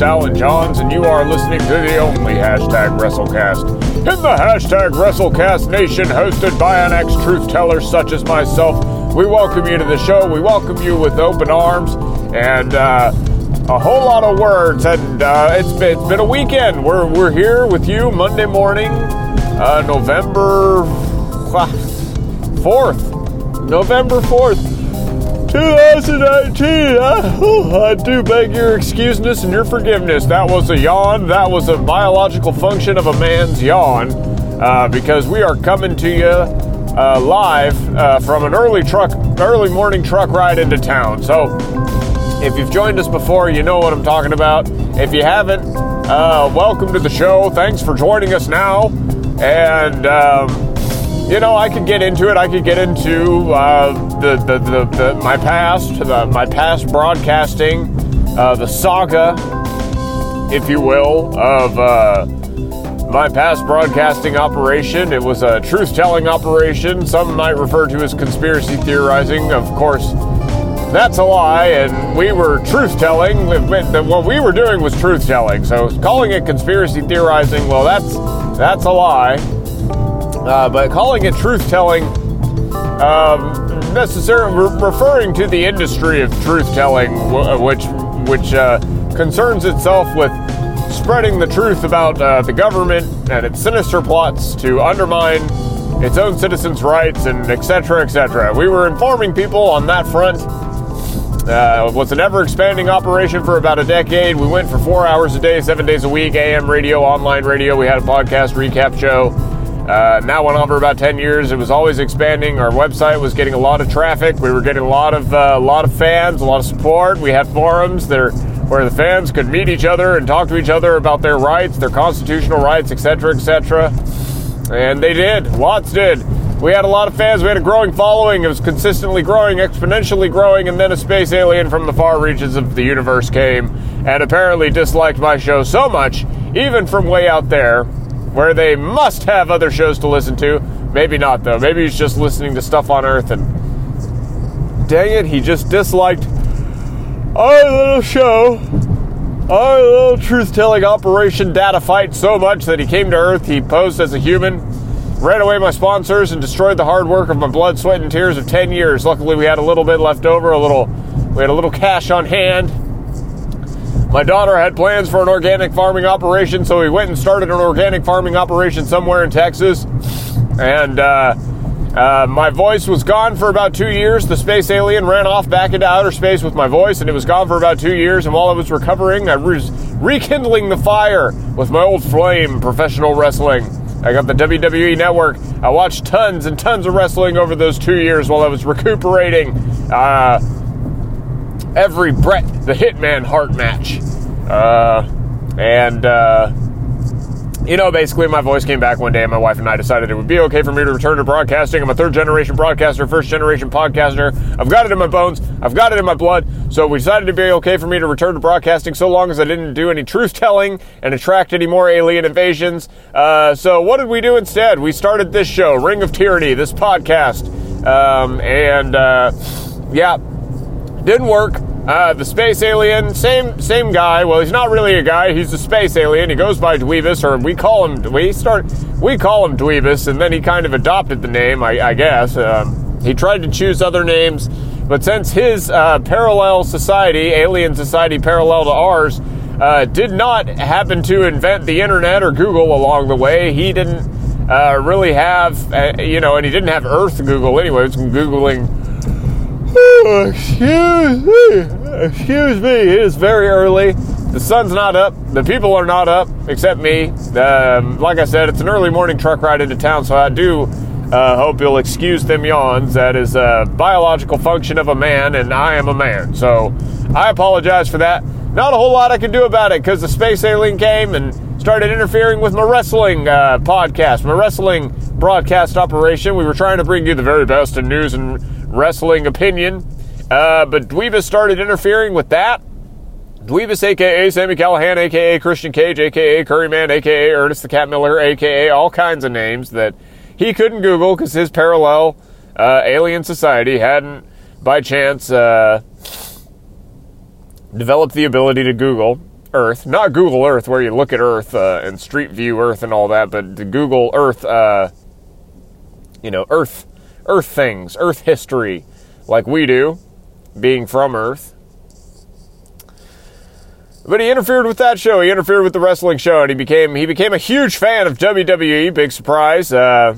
host, Alan Johns, and you are listening to the only hashtag WrestleCast in the hashtag WrestleCast Nation, hosted by an ex truth teller such as myself. We welcome you to the show. We welcome you with open arms and uh, a whole lot of words. And uh, it's, been, it's been a weekend. We're, we're here with you Monday morning, uh, November 4th. November 4th. 2019. I, oh, I do beg your excuseness and your forgiveness. That was a yawn. That was a biological function of a man's yawn. Uh, because we are coming to you uh, live uh, from an early truck, early morning truck ride into town. So, if you've joined us before, you know what I'm talking about. If you haven't, uh, welcome to the show. Thanks for joining us now. And um, you know, I could get into it. I could get into uh, the, the, the, the, my past, the, my past broadcasting, uh, the saga, if you will, of uh, my past broadcasting operation. It was a truth-telling operation. Some might refer to as conspiracy theorizing. Of course, that's a lie, and we were truth-telling. That what we were doing was truth-telling. So calling it conspiracy theorizing, well, that's that's a lie. Uh, but calling it truth telling, um, necessarily re- referring to the industry of truth telling, w- which which uh, concerns itself with spreading the truth about uh, the government and its sinister plots to undermine its own citizens' rights and etc. etc. We were informing people on that front. Uh, it was an ever expanding operation for about a decade. We went for four hours a day, seven days a week, AM radio, online radio. We had a podcast recap show. Uh, now went on for about 10 years. It was always expanding. Our website was getting a lot of traffic. We were getting a lot of uh, a lot of fans, a lot of support. We had forums there where the fans could meet each other and talk to each other about their rights, their constitutional rights, etc., etc. And they did. Lots did. We had a lot of fans. We had a growing following. It was consistently growing, exponentially growing, and then a space alien from the far reaches of the universe came and apparently disliked my show so much, even from way out there, where they must have other shows to listen to. Maybe not, though. Maybe he's just listening to stuff on Earth and. Dang it, he just disliked our little show, our little truth telling operation data fight so much that he came to Earth, he posed as a human, ran away my sponsors, and destroyed the hard work of my blood, sweat, and tears of 10 years. Luckily, we had a little bit left over, a little. We had a little cash on hand my daughter had plans for an organic farming operation, so we went and started an organic farming operation somewhere in Texas. And uh, uh, my voice was gone for about two years. The space alien ran off back into outer space with my voice, and it was gone for about two years. And while I was recovering, I was rekindling the fire with my old flame, professional wrestling. I got the WWE network. I watched tons and tons of wrestling over those two years while I was recuperating. Uh, every Bret the Hitman Hart match. Uh, and, uh, you know, basically, my voice came back one day, and my wife and I decided it would be okay for me to return to broadcasting. I'm a third generation broadcaster, first generation podcaster. I've got it in my bones, I've got it in my blood. So we decided to be okay for me to return to broadcasting so long as I didn't do any truth telling and attract any more alien invasions. Uh, so what did we do instead? We started this show, Ring of Tyranny, this podcast. Um, and, uh, yeah, didn't work. Uh, the space alien, same same guy. Well, he's not really a guy. He's a space alien. He goes by Dweebus, or we call him. We start. We call him Dweebus, and then he kind of adopted the name, I, I guess. Um, he tried to choose other names, but since his uh, parallel society, alien society parallel to ours, uh, did not happen to invent the internet or Google along the way, he didn't uh, really have, uh, you know, and he didn't have Earth Google anyway. Was googling excuse me. Excuse me. It is very early. The sun's not up. The people are not up, except me. Um, like I said, it's an early morning truck ride into town, so I do uh, hope you'll excuse them yawns. That is a biological function of a man, and I am a man. So I apologize for that. Not a whole lot I can do about it because the space alien came and started interfering with my wrestling uh, podcast, my wrestling broadcast operation. We were trying to bring you the very best in news and wrestling opinion. Uh, but Dweebus started interfering with that. Dweebus, aka Sammy Callahan, aka Christian Cage, aka Curryman, aka Ernest the Cat Miller, aka all kinds of names that he couldn't Google because his parallel uh, alien society hadn't, by chance, uh, developed the ability to Google Earth, not Google Earth where you look at Earth uh, and Street View Earth and all that, but to Google Earth, uh, you know, Earth, Earth things, Earth history, like we do, being from Earth. But he interfered with that show. He interfered with the wrestling show, and he became he became a huge fan of WWE. Big surprise. Uh,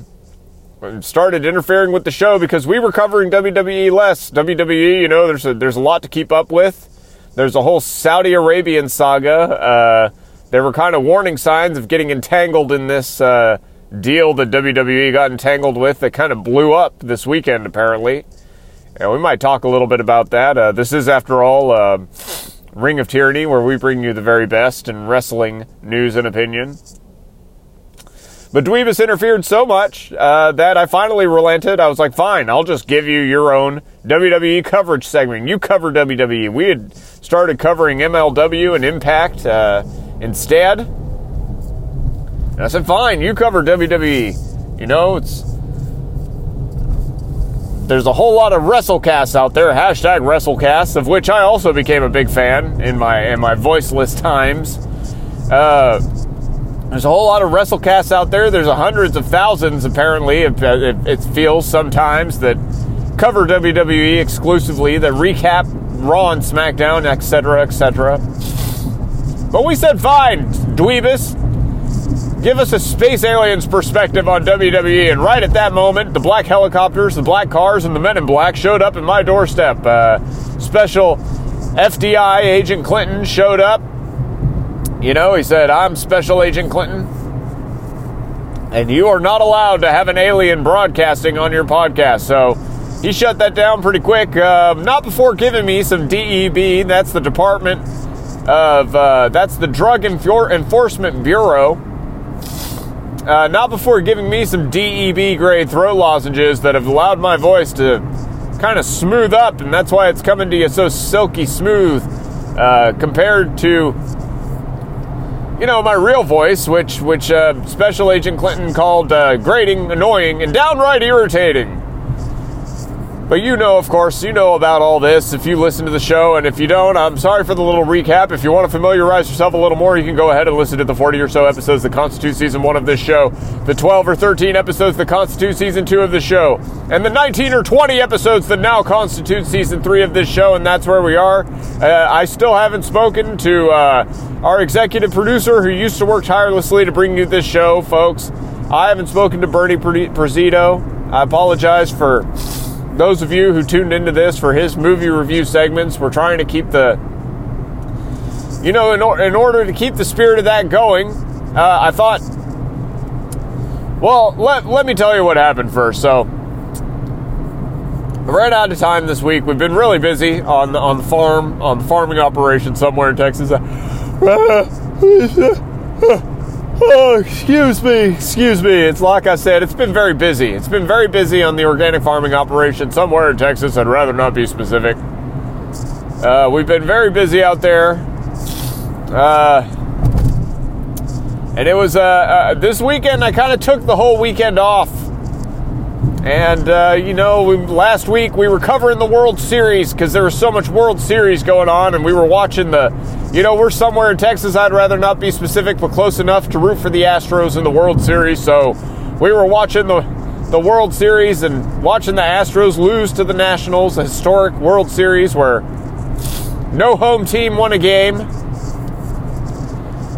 started interfering with the show because we were covering WWE less. WWE, you know, there's a, there's a lot to keep up with. There's a whole Saudi Arabian saga. Uh, there were kind of warning signs of getting entangled in this uh, deal that WWE got entangled with that kind of blew up this weekend, apparently. And we might talk a little bit about that. Uh, this is, after all, uh, Ring of Tyranny, where we bring you the very best in wrestling news and opinion. But Dweebus interfered so much uh, that I finally relented. I was like, fine, I'll just give you your own WWE coverage segment. You cover WWE. We had started covering MLW and Impact uh, instead. And I said, fine, you cover WWE. You know, it's. There's a whole lot of WrestleCasts out there, hashtag WrestleCasts, of which I also became a big fan in my in my voiceless times. Uh, there's a whole lot of WrestleCasts out there. There's hundreds of thousands, apparently, it, it, it feels sometimes, that cover WWE exclusively, that recap Raw and SmackDown, etc., etc. But we said, fine, Dweebus, give us a space aliens perspective on WWE. And right at that moment, the black helicopters, the black cars, and the men in black showed up at my doorstep. Uh, special FDI agent Clinton showed up you know, he said, I'm Special Agent Clinton, and you are not allowed to have an alien broadcasting on your podcast. So he shut that down pretty quick. Uh, not before giving me some DEB. That's the Department of, uh, that's the Drug Enforcement Bureau. Uh, not before giving me some DEB grade throat lozenges that have allowed my voice to kind of smooth up, and that's why it's coming to you so silky smooth uh, compared to you know, my real voice, which which uh, Special Agent Clinton called uh, grating, annoying, and downright irritating. But you know, of course, you know about all this if you listen to the show, and if you don't, I'm sorry for the little recap. If you want to familiarize yourself a little more, you can go ahead and listen to the 40 or so episodes that constitute season one of this show, the 12 or 13 episodes that constitute season two of the show, and the 19 or 20 episodes that now constitute season three of this show, and that's where we are. Uh, I still haven't spoken to uh, our executive producer who used to work tirelessly to bring you this show, folks. I haven't spoken to Bernie Prezito. I apologize for those of you who tuned into this for his movie review segments, we're trying to keep the, you know, in, or, in order to keep the spirit of that going, uh, I thought, well, let, let me tell you what happened first. So, ran out of time this week. We've been really busy on the, on the farm, on the farming operation somewhere in Texas. Oh, excuse me, excuse me. It's like I said, it's been very busy. It's been very busy on the organic farming operation somewhere in Texas. I'd rather not be specific. Uh, we've been very busy out there. Uh, and it was uh, uh this weekend, I kind of took the whole weekend off. And, uh, you know, we, last week we were covering the World Series because there was so much World Series going on, and we were watching the you know, we're somewhere in Texas. I'd rather not be specific, but close enough to root for the Astros in the World Series. So we were watching the the World Series and watching the Astros lose to the Nationals, a historic World Series where no home team won a game.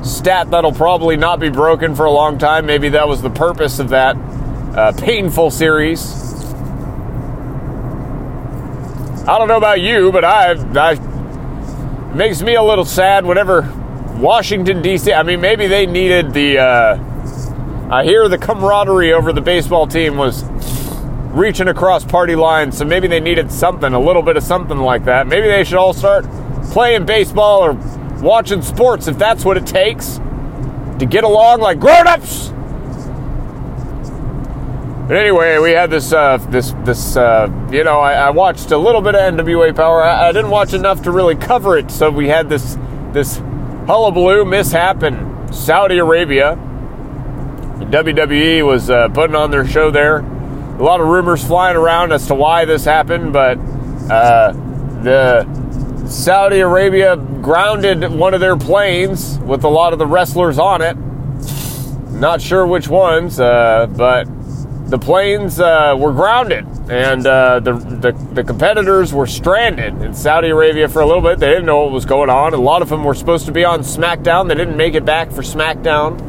Stat that'll probably not be broken for a long time. Maybe that was the purpose of that uh, painful series. I don't know about you, but I I makes me a little sad whenever Washington D.C. I mean, maybe they needed the. Uh, I hear the camaraderie over the baseball team was reaching across party lines, so maybe they needed something, a little bit of something like that. Maybe they should all start playing baseball or watching sports if that's what it takes to get along like grown-ups. But anyway, we had this, uh, this, this. Uh, you know, I, I, watched a little bit of NWA Power. I, I, didn't watch enough to really cover it, so we had this, this hullabaloo mishap in Saudi Arabia. WWE was uh, putting on their show there. A lot of rumors flying around as to why this happened, but uh, the Saudi Arabia grounded one of their planes with a lot of the wrestlers on it. Not sure which ones, uh, but the planes uh, were grounded, and uh, the, the, the competitors were stranded in Saudi Arabia for a little bit. They didn't know what was going on. A lot of them were supposed to be on SmackDown. They didn't make it back for SmackDown.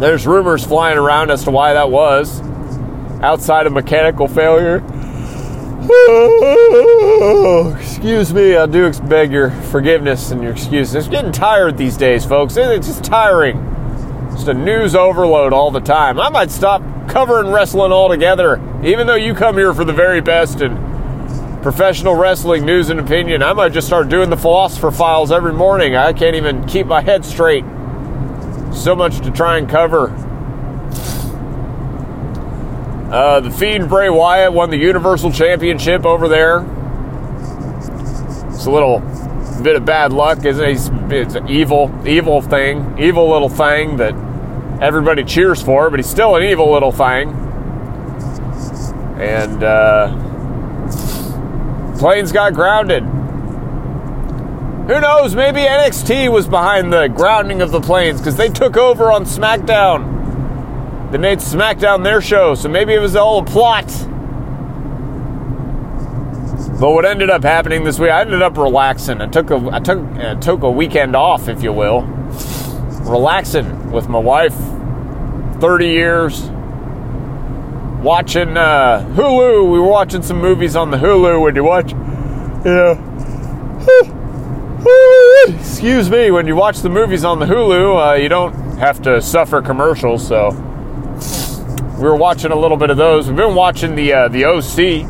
There's rumors flying around as to why that was, outside of mechanical failure. excuse me, I do beg your forgiveness and your excuses. It's getting tired these days, folks. It's just tiring. Just a news overload all the time. I might stop covering wrestling altogether, even though you come here for the very best in professional wrestling news and opinion. I might just start doing the philosopher files every morning. I can't even keep my head straight. So much to try and cover. Uh, the Fiend Bray Wyatt won the Universal Championship over there. It's a little bit of bad luck, isn't it? it's an evil, evil thing, evil little thing that everybody cheers for, but he's still an evil little thing. And uh, planes got grounded. Who knows? Maybe NXT was behind the grounding of the planes because they took over on SmackDown. They made SmackDown their show, so maybe it was all a plot. But what ended up happening this week, I ended up relaxing. I took a I took I took a weekend off, if you will, relaxing with my wife. Thirty years, watching uh, Hulu. We were watching some movies on the Hulu. When you watch, yeah. Excuse me. When you watch the movies on the Hulu, uh, you don't have to suffer commercials. So we were watching a little bit of those. We've been watching the uh, the OC,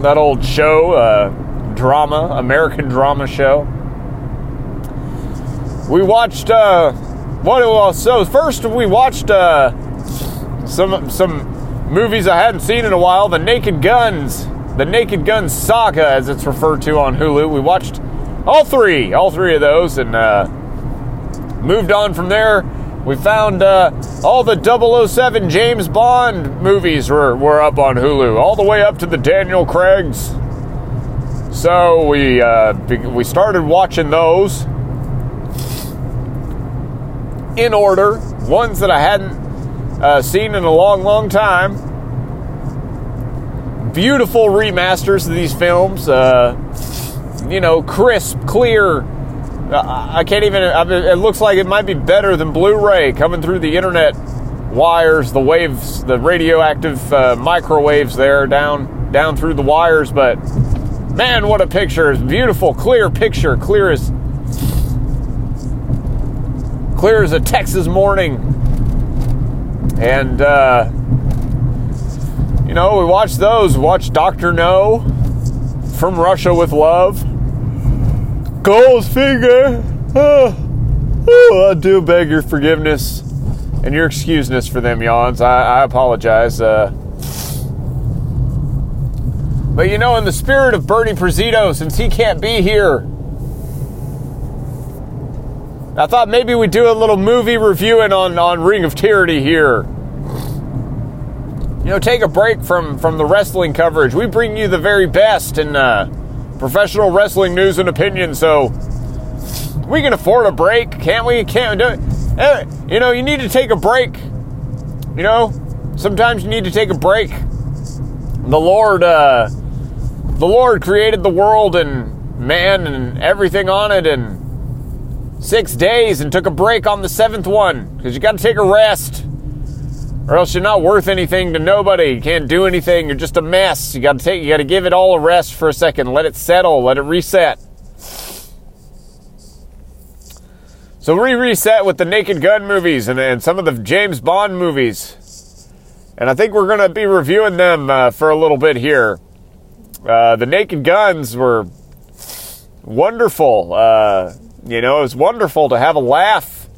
that old show, uh, drama, American drama show. We watched uh, what? So first we watched uh, some some movies I hadn't seen in a while. The Naked Guns, the Naked Guns saga, as it's referred to on Hulu. We watched all three, all three of those, and uh, moved on from there we found uh, all the 007 James Bond movies were, were up on Hulu, all the way up to the Daniel Craigs. So we uh, we started watching those in order, ones that I hadn't uh, seen in a long, long time. Beautiful remasters of these films, uh, you know, crisp, clear I can't even. It looks like it might be better than Blu-ray coming through the internet wires, the waves, the radioactive uh, microwaves there down down through the wires. But man, what a picture! It's beautiful, clear picture, clear as clear as a Texas morning. And uh, you know, we watched those. Watched Doctor No from Russia with Love. Goldfinger. Oh, oh, I do beg your forgiveness and your excuseness for them yawns. I, I apologize. Uh, but you know, in the spirit of Bernie Prezito, since he can't be here, I thought maybe we'd do a little movie reviewing on, on Ring of Tyranny here. You know, take a break from, from the wrestling coverage. We bring you the very best in uh, professional wrestling news and opinion. So we can afford a break, can't we? Can't we do it? Eh, you know, you need to take a break. You know, sometimes you need to take a break. The Lord, uh, the Lord created the world and man and everything on it in six days and took a break on the seventh one because you got to take a rest or else you're not worth anything to nobody. You can't do anything. You're just a mess. You got to take. You got to give it all a rest for a second. Let it settle. Let it reset. So we reset with the Naked Gun movies and, and some of the James Bond movies, and I think we're going to be reviewing them uh, for a little bit here. Uh, the Naked Guns were wonderful. Uh, you know, it was wonderful to have a laugh.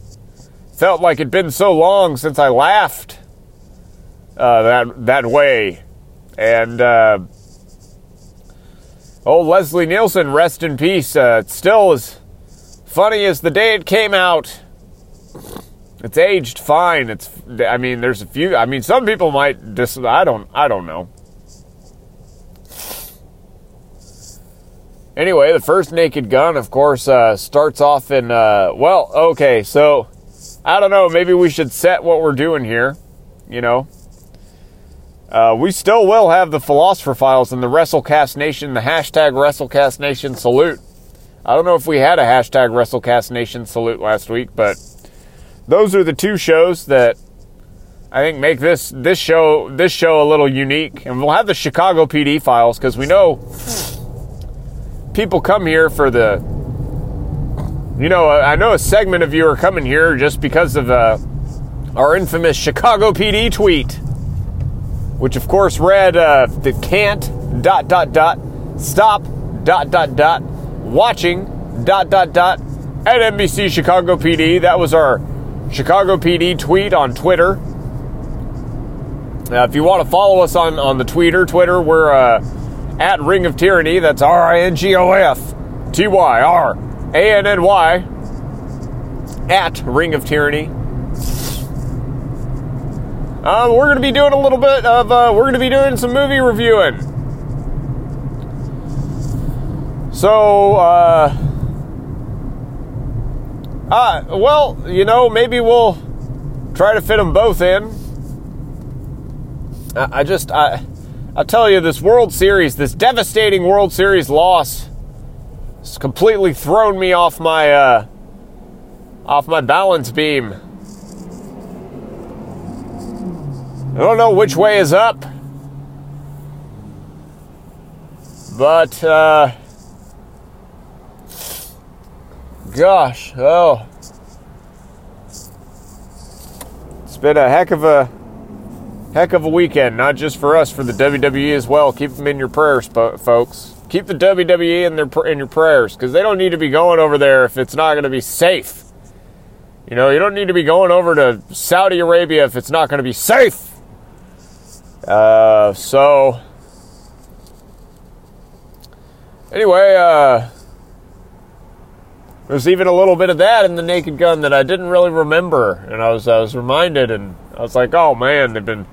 Felt like it'd been so long since I laughed uh, that that way. And uh, oh, Leslie Nielsen, rest in peace. Uh, still as funny as the day it came out. It's aged fine. It's. I mean, there's a few. I mean, some people might dis. I don't. I don't know. Anyway, the first Naked Gun, of course, uh, starts off in, uh, well, okay, so I don't know, maybe we should set what we're doing here, you know. Uh, we still will have the Philosopher Files and the WrestleCast Nation, the hashtag WrestleCast Nation salute. I don't know if we had a hashtag WrestleCast Nation salute last week, but those are the two shows that I think make this this show this show a little unique. And we'll have the Chicago PD files because we know people come here for the. You know, I know a segment of you are coming here just because of uh, our infamous Chicago PD tweet, which of course read uh, the can't dot dot dot stop dot dot dot watching dot dot dot at NBC Chicago PD. That was our Chicago PD tweet on Twitter. Uh, if you want to follow us on, on the Twitter, Twitter, we're uh, at Ring of Tyranny. That's R I N G O F T Y R A N N Y at Ring of Tyranny. Um, we're going to be doing a little bit of, uh, we're going to be doing some movie reviewing. So, uh, uh, well, you know, maybe we'll try to fit them both in. I, I just, I, I tell you, this World Series, this devastating World Series loss, has completely thrown me off my, uh, off my balance beam. I don't know which way is up, but, uh, gosh, oh. It's been a heck of a heck of a weekend, not just for us, for the WWE as well. Keep them in your prayers, folks. Keep the WWE in their in your prayers because they don't need to be going over there if it's not going to be safe. You know, you don't need to be going over to Saudi Arabia if it's not going to be safe. Uh, so anyway, uh, there's even a little bit of that in the Naked Gun that I didn't really remember, and I was I was reminded, and I was like, oh man, they've been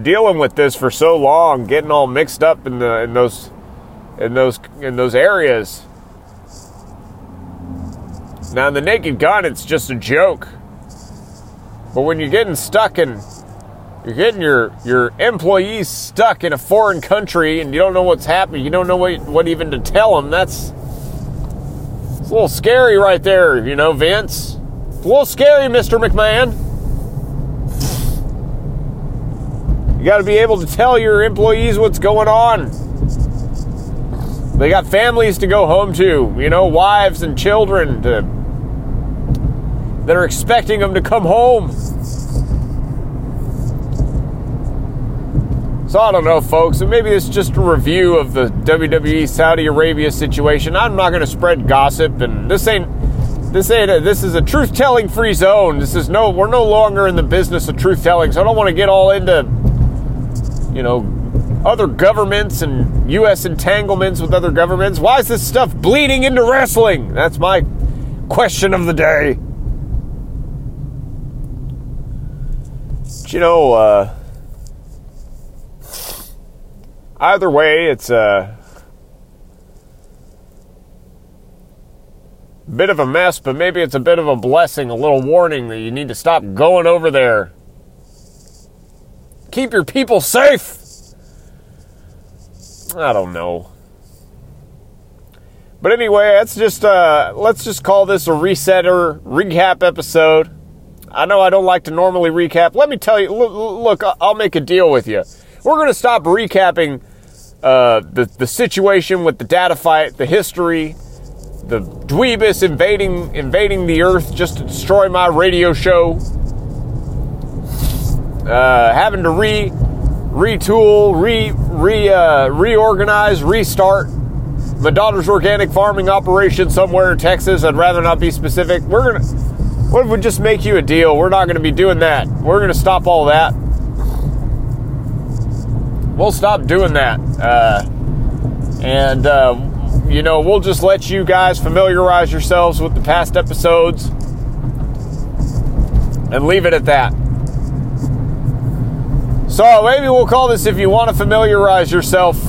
dealing with this for so long, getting all mixed up in the in those in those in those areas. Now in the Naked Gun, it's just a joke, but when you're getting stuck in you're getting your your employees stuck in a foreign country and you don't know what's happening, you don't know what what even to tell them. That's a little scary right there, you know, Vince. It's a little scary, Mr. McMahon. You got to be able to tell your employees what's going on. They got families to go home to, you know, wives and children to, that are expecting them to come home. So I don't know, folks. And Maybe it's just a review of the WWE Saudi Arabia situation. I'm not going to spread gossip, and this ain't this ain't a, this is a truth telling free zone. This is no we're no longer in the business of truth telling. So I don't want to get all into you know other governments and U.S. entanglements with other governments. Why is this stuff bleeding into wrestling? That's my question of the day. But, you know. Uh, either way, it's a bit of a mess, but maybe it's a bit of a blessing, a little warning that you need to stop going over there. Keep your people safe. I don't know. But anyway, let's just uh, let's just call this a resetter recap episode. I know I don't like to normally recap. Let me tell you. Look, look I'll make a deal with you. We're going to stop recapping uh, the the situation with the data fight, the history, the Dweebus invading invading the Earth just to destroy my radio show, uh, having to re retool, re re uh, reorganize, restart my daughter's organic farming operation somewhere in Texas. I'd rather not be specific. We're gonna. What if we just make you a deal? We're not to be doing that. We're to stop all that we'll stop doing that. Uh, and, uh, you know, we'll just let you guys familiarize yourselves with the past episodes and leave it at that. So maybe we'll call this if you want to familiarize yourself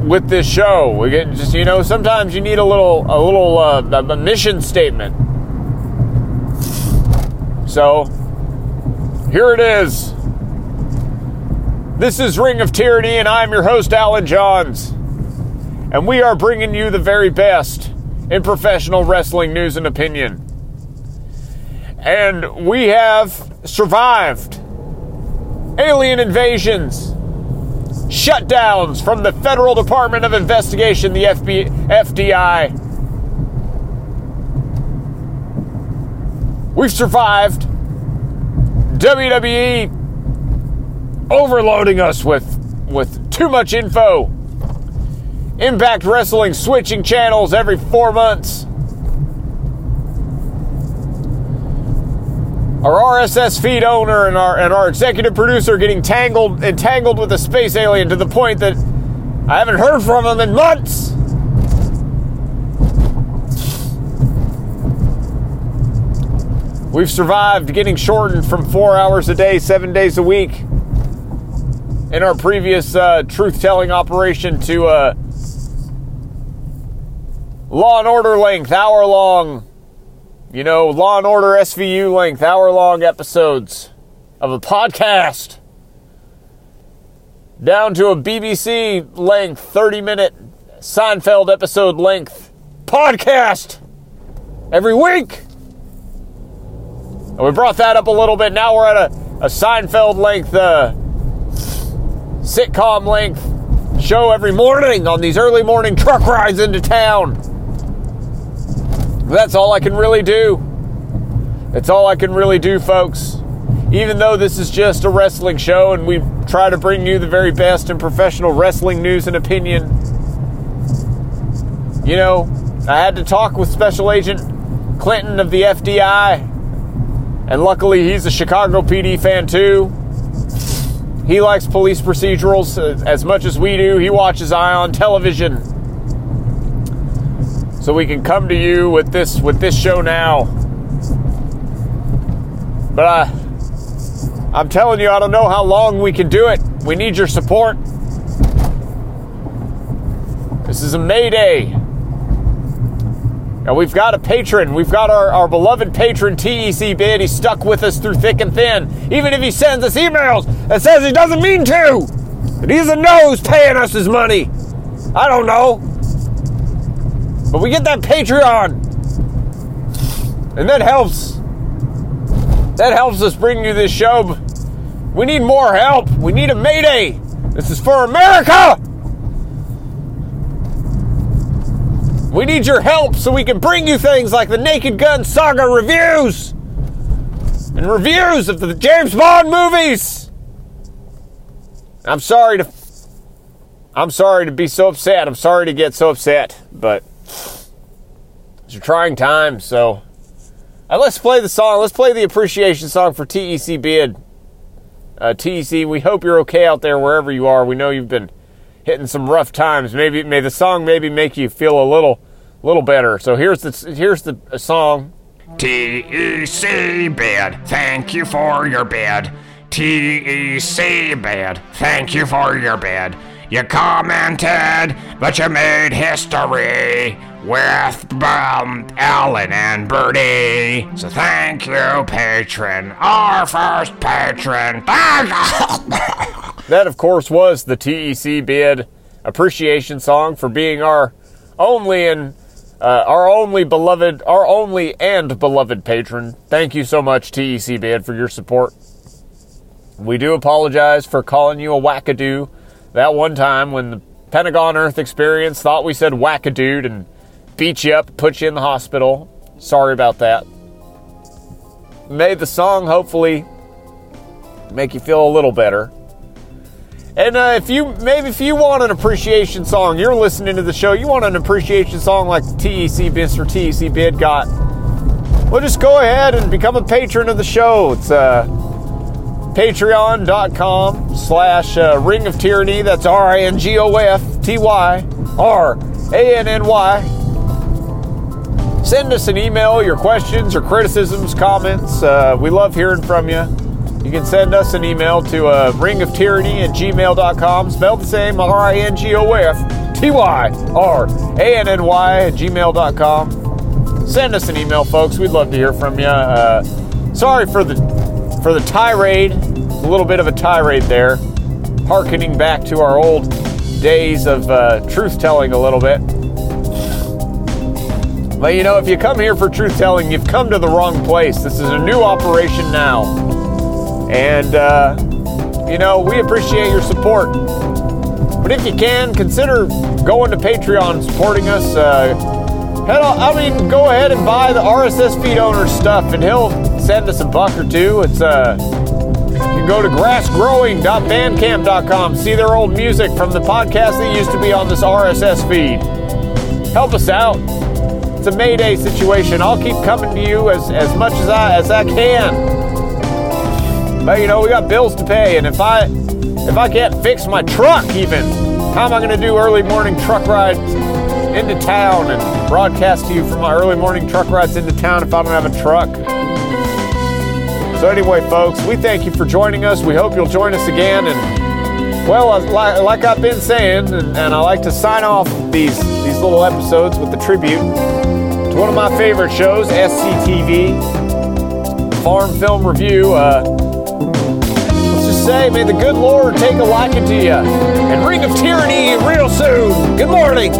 with this show. We get just you know sometimes you need a little a little uh, a mission statement. So here it is. This is Ring of Tyranny, and I'm your host, Alan Johns. And we are bringing you the very best in professional wrestling news and opinion. And we have survived alien invasions, shutdowns from the Federal Department of Investigation, the FBI, FDI. We've survived WWE overloading us with with too much info. Impact Wrestling switching channels every four months. Our RSS feed owner and our and our executive producer getting tangled entangled with a space alien to the point that I haven't heard from him in months. We've survived getting shortened from four hours a day, seven days a week in our previous uh, truth telling operation to uh, Law and Order length, hour long, you know, Law and Order SVU length, hour long episodes of a podcast down to a BBC length, 30 minute Seinfeld episode length podcast every week. And we brought that up a little bit. Now we're at a, a Seinfeld length uh, sitcom length show every morning on these early morning truck rides into town. That's all I can really do. That's all I can really do, folks. Even though this is just a wrestling show and we try to bring you the very best in professional wrestling news and opinion, you know, I had to talk with Special Agent Clinton of the FDI, and luckily he's a Chicago PD fan too. He likes police procedurals uh, as much as we do. He watches Eye on television. So we can come to you with this with this show now. But uh, I'm telling you, I don't know how long we can do it. We need your support. This is a May Day. Now we've got a patron. We've got our, our beloved patron TEC Bid. He's stuck with us through thick and thin. Even if he sends us emails that says he doesn't mean to. And he doesn't know who's paying us his money. I don't know. But we get that Patreon. And that helps. That helps us bring you this show. We need more help. We need a mayday. This is for America. We need your help so we can bring you things like the Naked Gun Saga reviews and reviews of the James Bond movies. I'm sorry to I'm sorry to be so upset. I'm sorry to get so upset, but it's a trying times, so uh, let's play the song. Let's play the appreciation song for TEC Bid. Uh, TEC, we hope you're okay out there wherever you are. We know you've been hitting some rough times. Maybe may the song maybe make you feel a little little better. So here's the here's the song. TEC bid, thank you for your bid. TEC bid, thank you for your bid. You commented, but you made history with um, Alan and Bertie. So thank you, patron, our first patron. that, of course, was the TEC bid appreciation song for being our only and uh, our only beloved, our only and beloved patron. Thank you so much, TEC bid, for your support. We do apologize for calling you a wackadoo that one time when the Pentagon Earth Experience thought we said wackadood and beat you up, put you in the hospital. Sorry about that. May the song hopefully make you feel a little better. And uh, if you maybe if you want an appreciation song, you're listening to the show, you want an appreciation song like TEC Mr. TEC Bid got, well, just go ahead and become a patron of the show. It's uh, patreon.com slash uh, ring of tyranny. That's R I N G O F T Y R A N N Y. Send us an email, your questions, your criticisms, comments. Uh, we love hearing from you. You can send us an email to uh, ringoftyranny at gmail.com, spelled the same, R I N G O F T Y R A N N Y at gmail.com. Send us an email, folks. We'd love to hear from you. Uh, sorry for the for the tirade. A little bit of a tirade there, harkening back to our old days of uh, truth telling a little bit. But you know, if you come here for truth telling, you've come to the wrong place. This is a new operation now. And, uh, you know, we appreciate your support. But if you can, consider going to Patreon, supporting us. Uh, head on, I mean, go ahead and buy the RSS feed owner stuff, and he'll send us a buck or two. It's uh, you can go to grassgrowing.bandcamp.com, see their old music from the podcast that used to be on this RSS feed. Help us out. It's a Mayday situation. I'll keep coming to you as, as much as I as I can. But you know, we got bills to pay, and if I if I can't fix my truck even, how am I gonna do early morning truck rides into town and broadcast to you from my early morning truck rides into town if I don't have a truck? So anyway, folks, we thank you for joining us. We hope you'll join us again. And well, uh, like, like I've been saying, and, and I like to sign off these these little episodes with the tribute to one of my favorite shows, SCTV, Farm Film Review. Uh, let's just say, may the good Lord take a liking to you and ring of tyranny real soon. Good morning.